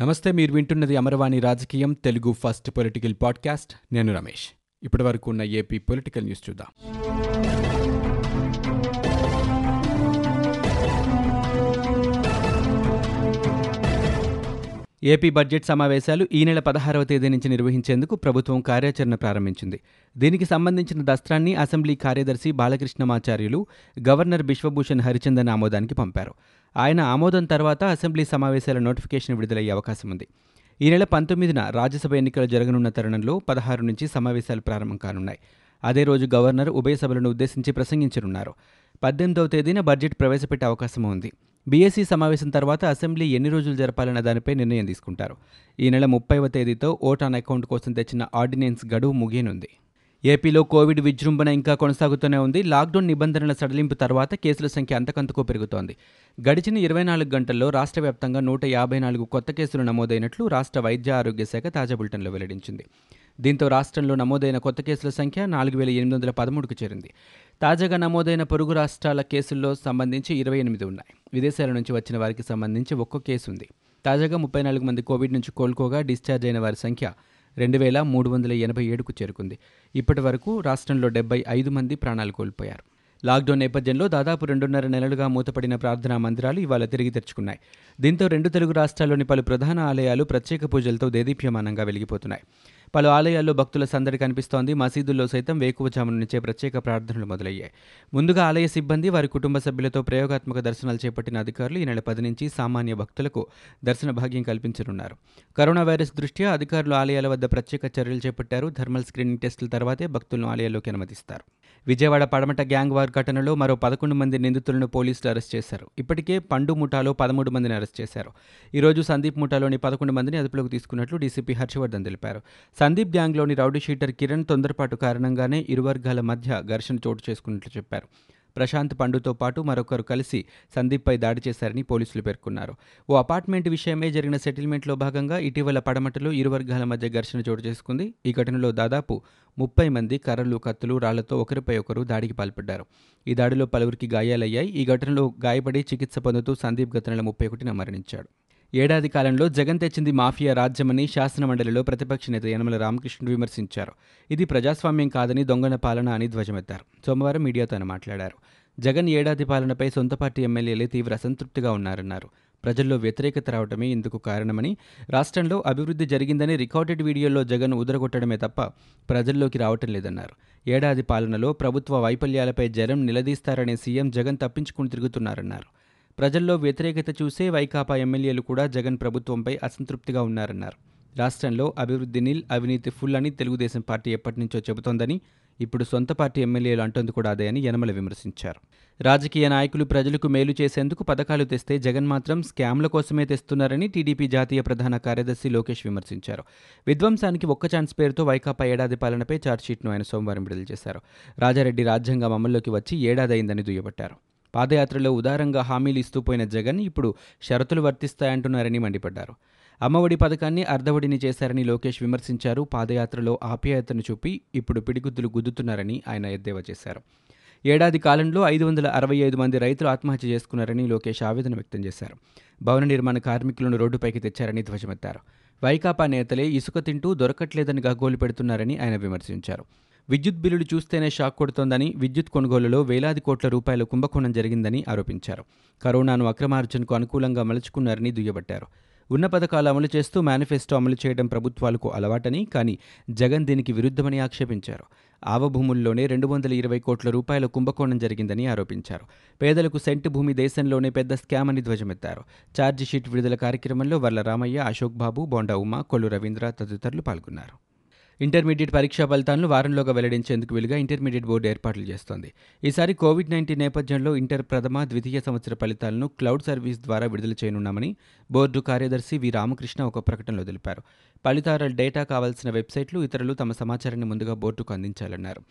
నమస్తే మీరు వింటున్నది అమరవాణి రాజకీయం తెలుగు ఫస్ట్ పొలిటికల్ పాడ్కాస్ట్. నేను రమేష్. ఇప్పటి వరకు ఉన్న ఏపీ పొలిటికల్ న్యూస్ చూద్దాం. ఏపీ బడ్జెట్ సమావేశాలు ఈ నెల పదహారవ తేదీ నుంచి నిర్వహించేందుకు ప్రభుత్వం కార్యాచరణ ప్రారంభించింది. దీనికి సంబంధించిన దస్త్రాన్ని అసెంబ్లీ కార్యదర్శి బాలకృష్ణమాచార్యులు గవర్నర్ బిశ్వభూషణ్ హరిచందన్ ఆమోదానికి పంపారు. ఆయన ఆమోదం తర్వాత అసెంబ్లీ సమావేశాల నోటిఫికేషన్ విడుదలయ్యే అవకాశం ఉంది. ఈ నెల పంతొమ్మిదిన రాజ్యసభ ఎన్నికలు జరగనున్న తరుణంలో పదహారు నుంచి సమావేశాలు ప్రారంభం కానున్నాయి. అదే రోజు గవర్నర్ ఉభయ సభలను ఉద్దేశించి ప్రసంగించనున్నారు. పద్దెనిమిదవ తేదీన బడ్జెట్ ప్రవేశపెట్టే అవకాశం ఉంది. బీఎస్సీ సమావేశం తర్వాత అసెంబ్లీ ఎన్ని రోజులు జరపాలన్న దానిపై నిర్ణయం తీసుకుంటారు. ఈ నెల ముప్పైవ తేదీతో ఓట్ ఆన్ అకౌంట్ కోసం తెచ్చిన ఆర్డినెన్స్ గడువు ముగియనుంది. ఏపీలో కోవిడ్ విజృంభణ ఇంకా కొనసాగుతూనే ఉంది. లాక్డౌన్ నిబంధనల సడలింపు తర్వాత కేసుల సంఖ్య అంతకంతకు పెరుగుతోంది. గడిచిన ఇరవై నాలుగు గంటల్లో రాష్ట్ర వ్యాప్తంగా నూట యాభై నాలుగు కొత్త కేసులు నమోదైనట్లు రాష్ట్ర వైద్య ఆరోగ్య శాఖ తాజా బులెటిన్లో వెల్లడించింది. దీంతో రాష్ట్రంలో నమోదైన కొత్త కేసుల సంఖ్య నాలుగు వేల ఎనిమిది వందల పదమూడుకు చేరింది. తాజాగా నమోదైన పొరుగు రాష్ట్రాల కేసుల్లో సంబంధించి ఇరవై ఎనిమిది ఉన్నాయి. విదేశాల నుంచి వచ్చిన వారికి సంబంధించి ఒక్కో కేసు ఉంది తాజాగా ముప్పై నాలుగు మంది కోవిడ్ నుంచి కోలుకోగా డిశ్చార్జ్ అయిన వారి సంఖ్య రెండు వేల మూడు వందల ఎనభై ఏడుకు చేరుకుంది. ఇప్పటి వరకు రాష్ట్రంలో డెబ్బై ఐదు మంది ప్రాణాలు కోల్పోయారు. లాక్డౌన్ నేపథ్యంలో దాదాపు రెండున్నర నెలలుగా మూతపడిన ప్రార్థనా మందిరాలు ఇవాళ తిరిగి తెరుచుకున్నాయి. దీంతో రెండు తెలుగు రాష్ట్రాల్లోని పలు ప్రధాన ఆలయాలు ప్రత్యేక పూజలతో దేదీప్యమానంగా వెలిగిపోతున్నాయి. పలు ఆలయాల్లో భక్తుల సందడి కనిపిస్తోంది. మసీదుల్లో సైతం వేకువజాము నుంచే ప్రత్యేక ప్రార్థనలు మొదలయ్యాయి. ముందుగా ఆలయ సిబ్బంది వారి కుటుంబ సభ్యులతో ప్రయోగాత్మక దర్శనాలు చేపట్టిన అధికారులు ఈ నెల పది నుంచి సామాన్య భక్తులకు దర్శన భాగ్యం కల్పించనున్నారు. కరోనా వైరస్ దృష్ట్యా అధికారులు ఆలయాల వద్ద ప్రత్యేక చర్యలు చేపట్టారు. థర్మల్ స్క్రీనింగ్ టెస్టుల తర్వాతే భక్తులను ఆలయాల్లోకి అనుమతిస్తారు. విజయవాడ పడమట గ్యాంగ్ వార్ ఘటనలో మరో పదకొండు మంది నిందితులను పోలీసులు అరెస్ట్ చేశారు. ఇప్పటికే పండు ముఠాలో పదమూడు మందిని అరెస్ట్ చేశారు. ఈరోజు సందీప్ ముఠాలోని పదకొండు మందిని అదుపులోకి తీసుకున్నట్లు డీసీపీ హర్షవర్ధన్ తెలిపారు. సందీప్ గ్యాంగ్లోని రౌడీ షీటర్ కిరణ్ తొందరపాటు కారణంగానే ఇరు వర్గాల మధ్య ఘర్షణ చోటు చేసుకున్నట్లు చెప్పారు. ప్రశాంత్ పండుతో పాటు మరొకరు కలిసి సందీప్పై దాడి చేశారని పోలీసులు పేర్కొన్నారు. ఓ అపార్ట్మెంట్ విషయమే జరిగిన సెటిల్మెంట్లో భాగంగా ఇటీవల పడమటలో ఇరు వర్గాల మధ్య ఘర్షణ చోటు చేసుకుంది. ఈ ఘటనలో దాదాపు ముప్పై మంది కర్రలు కత్తులు రాళ్ళతో ఒకరిపై ఒకరు దాడికి పాల్పడ్డారు. ఈ దాడిలో పలువురికి గాయాలయ్యాయి. ఈ ఘటనలో గాయపడి చికిత్స పొందుతూ సందీప్ గత నెల ముప్పై ఒకటిన మరణించాడు. ఏడాది కాలంలో జగన్ తెచ్చింది మాఫియా రాజ్యమని శాసనమండలిలో ప్రతిపక్ష నేత యనమల రామకృష్ణుడు విమర్శించారు. ఇది ప్రజాస్వామ్యం కాదని దొంగన పాలన అని ధ్వజమెత్తారు. సోమవారం మీడియాతో ఆయన మాట్లాడారు. జగన్ ఏడాది పాలనపై సొంత పార్టీ ఎమ్మెల్యేలే తీవ్ర అసంతృప్తిగా ఉన్నారన్నారు. ప్రజల్లో వ్యతిరేకత రావడమే ఇందుకు కారణమని రాష్ట్రంలో అభివృద్ధి జరిగిందని రికార్డెడ్ వీడియోలో జగన్ ఉదరగొట్టడమే తప్ప ప్రజల్లోకి రావటం లేదన్నారు. ఏడాది పాలనలో ప్రభుత్వ వైఫల్యాలపై జనం నిలదీస్తారనే సీఎం జగన్ తప్పించుకుని తిరుగుతున్నారన్నారు. ప్రజల్లో వ్యతిరేకత చూసే వైకాపా ఎమ్మెల్యేలు కూడా జగన్ ప్రభుత్వంపై అసంతృప్తిగా ఉన్నారన్నారు. రాష్ట్రంలో అభివృద్ధి నిల్ అవినీతి ఫుల్ అని తెలుగుదేశం పార్టీ ఎప్పటి నుంచో చెబుతోందని ఇప్పుడు సొంత పార్టీ ఎమ్మెల్యేలు అంటుంది కూడా అదే అని యనమల విమర్శించారు. రాజకీయ నాయకులు ప్రజలకు మేలు చేసేందుకు పథకాలు తెస్తే జగన్ మాత్రం స్కామ్ల కోసమే తెస్తున్నారని టీడీపీ జాతీయ ప్రధాన కార్యదర్శి లోకేష్ విమర్శించారు. విధ్వంసానికి ఒక్క ఛాన్స్ పేరుతో వైకాపా ఏడాది పాలనపై ఛార్జ్షీట్ను ఆయన సోమవారం విడుదల చేశారు. రాజారెడ్డి రాజ్యాంగం అమల్లోకి వచ్చి ఏడాది అయిందని దుయ్యబట్టారు. పాదయాత్రలో ఉదారంగా హామీలు ఇస్తూ పోయిన జగన్ ఇప్పుడు షరతులు వర్తిస్తాయంటున్నారని మండిపడ్డారు. అమ్మఒడి పథకాన్ని అర్ధవడిని చేశారని లోకేష్ విమర్శించారు. పాదయాత్రలో ఆప్యాయతను చూపి ఇప్పుడు పిడిగుద్దులు గుద్దుతున్నారని ఆయన ఎద్దేవా చేశారు. ఏడాది కాలంలో ఐదు వందల అరవై ఐదు మంది రైతులు ఆత్మహత్య చేసుకున్నారని లోకేష్ ఆవేదన వ్యక్తం చేశారు. భవన నిర్మాణ కార్మికులను రోడ్డుపైకి తెచ్చారని ధ్వజమెత్తారు. వైకాపా నేతలే ఇసుక తింటూ దొరకట్లేదని గగ్గోలు పెడుతున్నారని ఆయన విమర్శించారు. విద్యుత్ బిల్లులు చూస్తేనే షాక్ కొడుతోందని విద్యుత్ కొనుగోలులో వేలాది కోట్ల రూపాయల కుంభకోణం జరిగిందని ఆరోపించారు. కరోనాను అక్రమార్జనకు అనుకూలంగా మలుచుకున్నారని దుయ్యబట్టారు. ఉన్న పథకాలు అమలు చేస్తూ మేనిఫెస్టో అమలు చేయడం ప్రభుత్వాలకు అలవాటని కానీ జగన్ దీనికి విరుద్ధమని ఆక్షేపించారు. ఆవభూముల్లోనే రెండు వందల ఇరవై కోట్ల రూపాయల కుంభకోణం జరిగిందని ఆరోపించారు. పేదలకు సెంటు భూమి దేశంలోనే పెద్ద స్కామ్ అని ధ్వజమెత్తారు. ఛార్జిషీట్ విడుదల కార్యక్రమంలో వర్ల రామయ్య అశోక్ బాబు బోండా ఉమా కొల్లు రవీంద్ర తదితరులు పాల్గొన్నారు. ఇంటర్మీడియట్ పరీక్షా ఫలితాలను వారంలోగా వెల్లడించేందుకు వీలుగా ఇంటర్మీడియట్ బోర్డు ఏర్పాట్లు చేస్తోంది. ఈసారి కోవిడ్ నైన్టీన్ నేపథ్యంలో ఇంటర్ ప్రథమ ద్వితీయ సంవత్సర ఫలితాలను క్లౌడ్ సర్వీస్ ద్వారా విడుదల చేయనున్నామని బోర్డు కార్యదర్శి వి రామకృష్ణ ఒక ప్రకటనలో తెలిపారు. ఫలితాల డేటా కావాల్సిన వెబ్సైట్లు ఇతరులు తమ సమాచారాన్ని ముందుగా బోర్డుకు అందించాలన్నారు.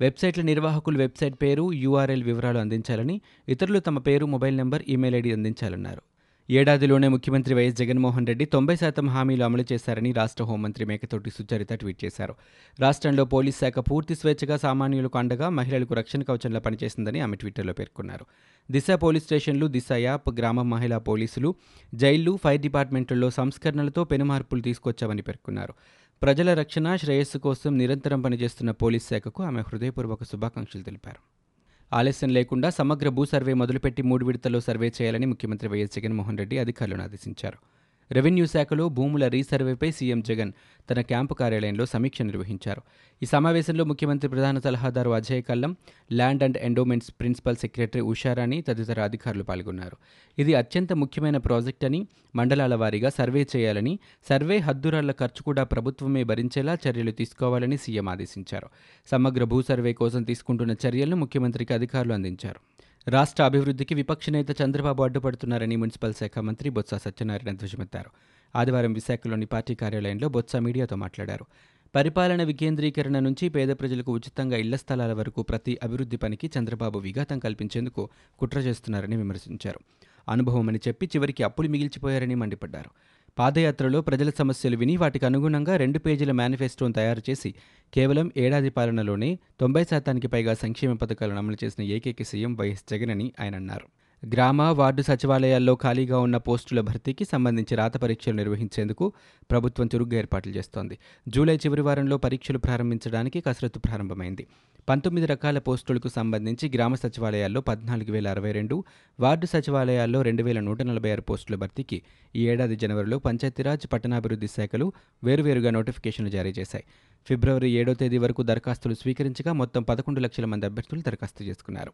వెబ్సైట్ల నిర్వాహకులు వెబ్సైట్ పేరు యూఆర్ఎల్ వివరాలు అందించాలని ఇతరులు తమ పేరు మొబైల్ నెంబర్ ఈమెయిల్ ఐడి అందించాలన్నారు. ఏడాదిలోనే ముఖ్యమంత్రి వైఎస్ జగన్మోహన్ రెడ్డి తొంభై శాతం హామీలు అమలు చేశారని రాష్ట్ర హోంమంత్రి మేకతోటి సుచరిత ట్వీట్ చేశారు. రాష్ట్రంలో పోలీస్ శాఖ పూర్తి స్వేచ్ఛగా సామాన్యులకు అండగా మహిళలకు రక్షణ కవచంలా పనిచేసిందని ఆమె ట్విట్టర్లో పేర్కొన్నారు. దిశ పోలీస్ స్టేషన్లు దిశ యాప్ గ్రామ మహిళా పోలీసులు జైళ్ళు ఫైర్ డిపార్ట్మెంట్లలో సంస్కరణలతో పెనుమార్పులు తీసుకొచ్చామని పేర్కొన్నారు. ప్రజల రక్షణ శ్రేయస్సు కోసం నిరంతరం పనిచేస్తున్న పోలీస్ శాఖకు ఆమె హృదయపూర్వక శుభాకాంక్షలు తెలిపారు. ఆలస్యం లేకుండా సమగ్ర భూ సర్వే మొదలుపెట్టి మూడు విడతల్లో సర్వే చేయాలని ముఖ్యమంత్రి వైఎస్ జగన్మోహన్ రెడ్డి అధికారులను ఆదేశించారు. రెవెన్యూ శాఖలో భూముల రీసర్వేపై సీఎం జగన్ తన క్యాంపు కార్యాలయంలో సమీక్ష నిర్వహించారు. ఈ సమావేశంలో ముఖ్యమంత్రి ప్రధాన సలహాదారు Ajay Kallam land and endowments principal secretary Usharani తదితర అధికారులు పాల్గొన్నారు. ఇది అత్యంత ముఖ్యమైన ప్రాజెక్ట్ అని మండలాల వారీగా సర్వే చేయాలని సర్వే హద్దురాళ్ళ ఖర్చు కూడా ప్రభుత్వమే భరించేలా చర్యలు తీసుకోవాలని సీఎం ఆదేశించారు. సమగ్ర భూ సర్వే కోసం తీసుకుంటున్న చర్యలను ముఖ్యమంత్రికి అధికారులు అందించారు. రాష్ట్ర అభివృద్ధికి విపక్ష నేత చంద్రబాబు అడ్డుపడుతున్నారని మున్సిపల్ శాఖ మంత్రి బొత్స సత్యనారాయణ ధ్వజమెత్తారు. ఆదివారం విశాఖలోని పార్టీ కార్యాలయంలో బొత్స మీడియాతో మాట్లాడారు. పరిపాలన వికేంద్రీకరణ నుంచి పేద ప్రజలకు ఉచితంగా ఇళ్ళ స్థలాల వరకు ప్రతి అభివృద్ధి పనికి చంద్రబాబు విఘాతం కల్పించేందుకు కుట్ర చేస్తున్నారని విమర్శించారు. అనుభవమని చెప్పి చివరికి అప్పులు మిగిల్చిపోయారని మండిపడ్డారు. పాదయాత్రలో ప్రజల సమస్యలు విని వాటికి అనుగుణంగా రెండు పేజీల మేనిఫెస్టోను తయారు చేసి కేవలం ఏడాది పాలనలోనే తొంభై శాతానికి పైగా సంక్షేమ పథకాలను అమలు చేసిన ఏకైక సీఎం వైఎస్ జగన్ అని ఆయన అన్నారు. గ్రామ వార్డు సచివాలయాల్లో ఖాళీగా ఉన్న పోస్టుల భర్తీకి సంబంధించి రాత పరీక్షలు నిర్వహించేందుకు ప్రభుత్వం చురుగ్గా ఏర్పాట్లు చేస్తోంది. జూలై చివరి వారంలో పరీక్షలు ప్రారంభించడానికి కసరత్తు ప్రారంభమైంది. పంతొమ్మిది రకాల పోస్టులకు సంబంధించి గ్రామ సచివాలయాల్లో పద్నాలుగు వేల అరవై రెండు వార్డు సచివాలయాల్లో రెండు వేల నూట నలభై ఆరు పోస్టుల భర్తీకి ఈ ఏడాది జనవరిలో పంచాయతీరాజ్ పట్టణాభివృద్ధి శాఖలు వేరువేరుగా నోటిఫికేషన్లు జారీ చేశాయి. ఫిబ్రవరి ఏడో తేదీ వరకు దరఖాస్తులు స్వీకరించగా మొత్తం పదకొండు లక్షల మంది అభ్యర్థులు దరఖాస్తు చేసుకున్నారు.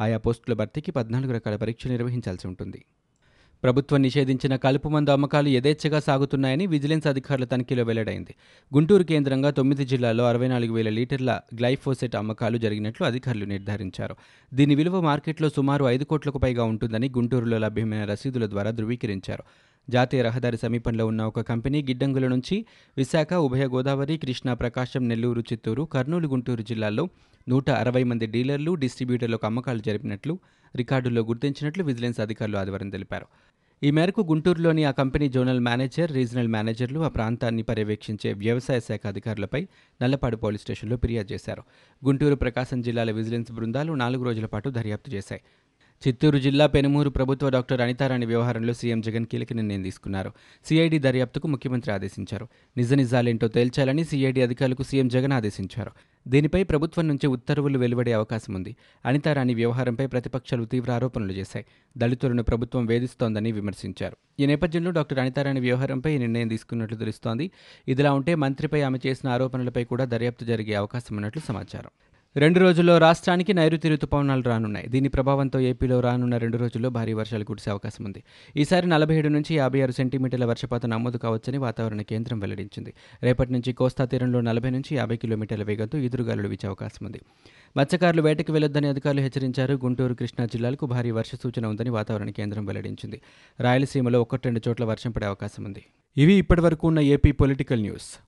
ఆయా పోస్టుల భర్తీకి పద్నాలుగు రకాల పరీక్షలు నిర్వహించాల్సి ఉంటుంది. ప్రభుత్వం నిషేధించిన కలుపు మందు అమ్మకాలు యథేచ్ఛగా సాగుతున్నాయని విజిలెన్స్ అధికారుల తనిఖీలో వెల్లడైంది. గుంటూరు కేంద్రంగా తొమ్మిది జిల్లాల్లో అరవై నాలుగు వేల లీటర్ల గ్లైఫోసెట్ అమ్మకాలు జరిగినట్లు అధికారులు నిర్ధారించారు. దీని విలువ మార్కెట్లో సుమారు ఐదు కోట్లకు పైగా ఉంటుందని గుంటూరులో లభ్యమైన రసీదుల ద్వారా ధృవీకరించారు. జాతీయ రహదారి సమీపంలో ఉన్న ఒక కంపెనీ గిడ్డంగుల నుంచి విశాఖ ఉభయ గోదావరి కృష్ణా ప్రకాశం నెల్లూరు చిత్తూరు కర్నూలు గుంటూరు జిల్లాల్లో నూట అరవై మంది డీలర్లు డిస్ట్రిబ్యూటర్లకు అమ్మకాలు జరిపినట్లు రికార్డుల్లో గుర్తించినట్లు విజిలెన్స్ అధికారులు ఆదివారం తెలిపారు. ఈ మేరకు గుంటూరులోని ఆ కంపెనీ జోనల్ మేనేజర్ రీజనల్ మేనేజర్లు ఆ ప్రాంతాన్ని పర్యవేక్షించే వ్యవసాయ శాఖ అధికారులపై నల్లపాడు పోలీస్ స్టేషన్లో ఫిర్యాదు చేశారు. గుంటూరు ప్రకాశం జిల్లాల విజిలెన్స్ బృందాలు నాలుగు రోజుల పాటు దర్యాప్తు చేశాయి. చిత్తూరు జిల్లా పెనుమూరు ప్రభుత్వ డాక్టర్ అనితారాణి వ్యవహారంలో సీఎం జగన్ కీలక నిర్ణయం తీసుకున్నారు. సిఐడి దర్యాప్తుకు ముఖ్యమంత్రి ఆదేశించారు. నిజ నిజాలేంటో తేల్చాలని సిఐడి అధికారులకు సీఎం జగన్ ఆదేశించారు. దీనిపై ప్రభుత్వం నుంచి ఉత్తర్వులు వెలువడే అవకాశం ఉంది. అనితారాణి వ్యవహారంపై ప్రతిపక్షాలు తీవ్ర ఆరోపణలు చేశాయి. దళితులను ప్రభుత్వం వేధిస్తోందని విమర్శించారు. ఈ నేపథ్యంలో డాక్టర్ అనితారాణి వ్యవహారంపై ఈ నిర్ణయం తీసుకున్నట్లు తెలుస్తోంది. ఇదిలా ఉంటే మంత్రిపై ఆమె చేసిన ఆరోపణలపై కూడా దర్యాప్తు జరిగే అవకాశం ఉన్నట్లు సమాచారం. రెండు రోజుల్లో రాష్ట్రానికి నైరుతి రుతుపవనాలు రానున్నాయి. దీని ప్రభావంతో ఏపీలో రానున్న రెండు రోజుల్లో భారీ వర్షాలు కురిసే అవకాశం ఉంది. ఈసారి నలభై ఏడు నుంచి యాభై ఆరు సెంటీమీటర్ల వర్షపాతం నమోదు కావచ్చని వాతావరణ కేంద్రం వెల్లడించింది. రేపటి నుంచి కోస్తా తీరంలో నలభై నుంచి యాభై కిలోమీటర్ల వేగంతో ఎదురుగాలులు వీచే అవకాశం ఉంది. మత్స్యకారులు వేటకు వెళ్ళొద్దని అధికారులు హెచ్చరించారు. గుంటూరు కృష్ణా జిల్లాలకు భారీ వర్ష సూచన ఉందని వాతావరణ కేంద్రం వెల్లడించింది. రాయలసీమలో ఒకటి రెండు చోట్ల వర్షం పడే అవకాశం ఉంది. ఇవి ఇప్పటివరకు ఉన్న ఏపీ పొలిటికల్ న్యూస్.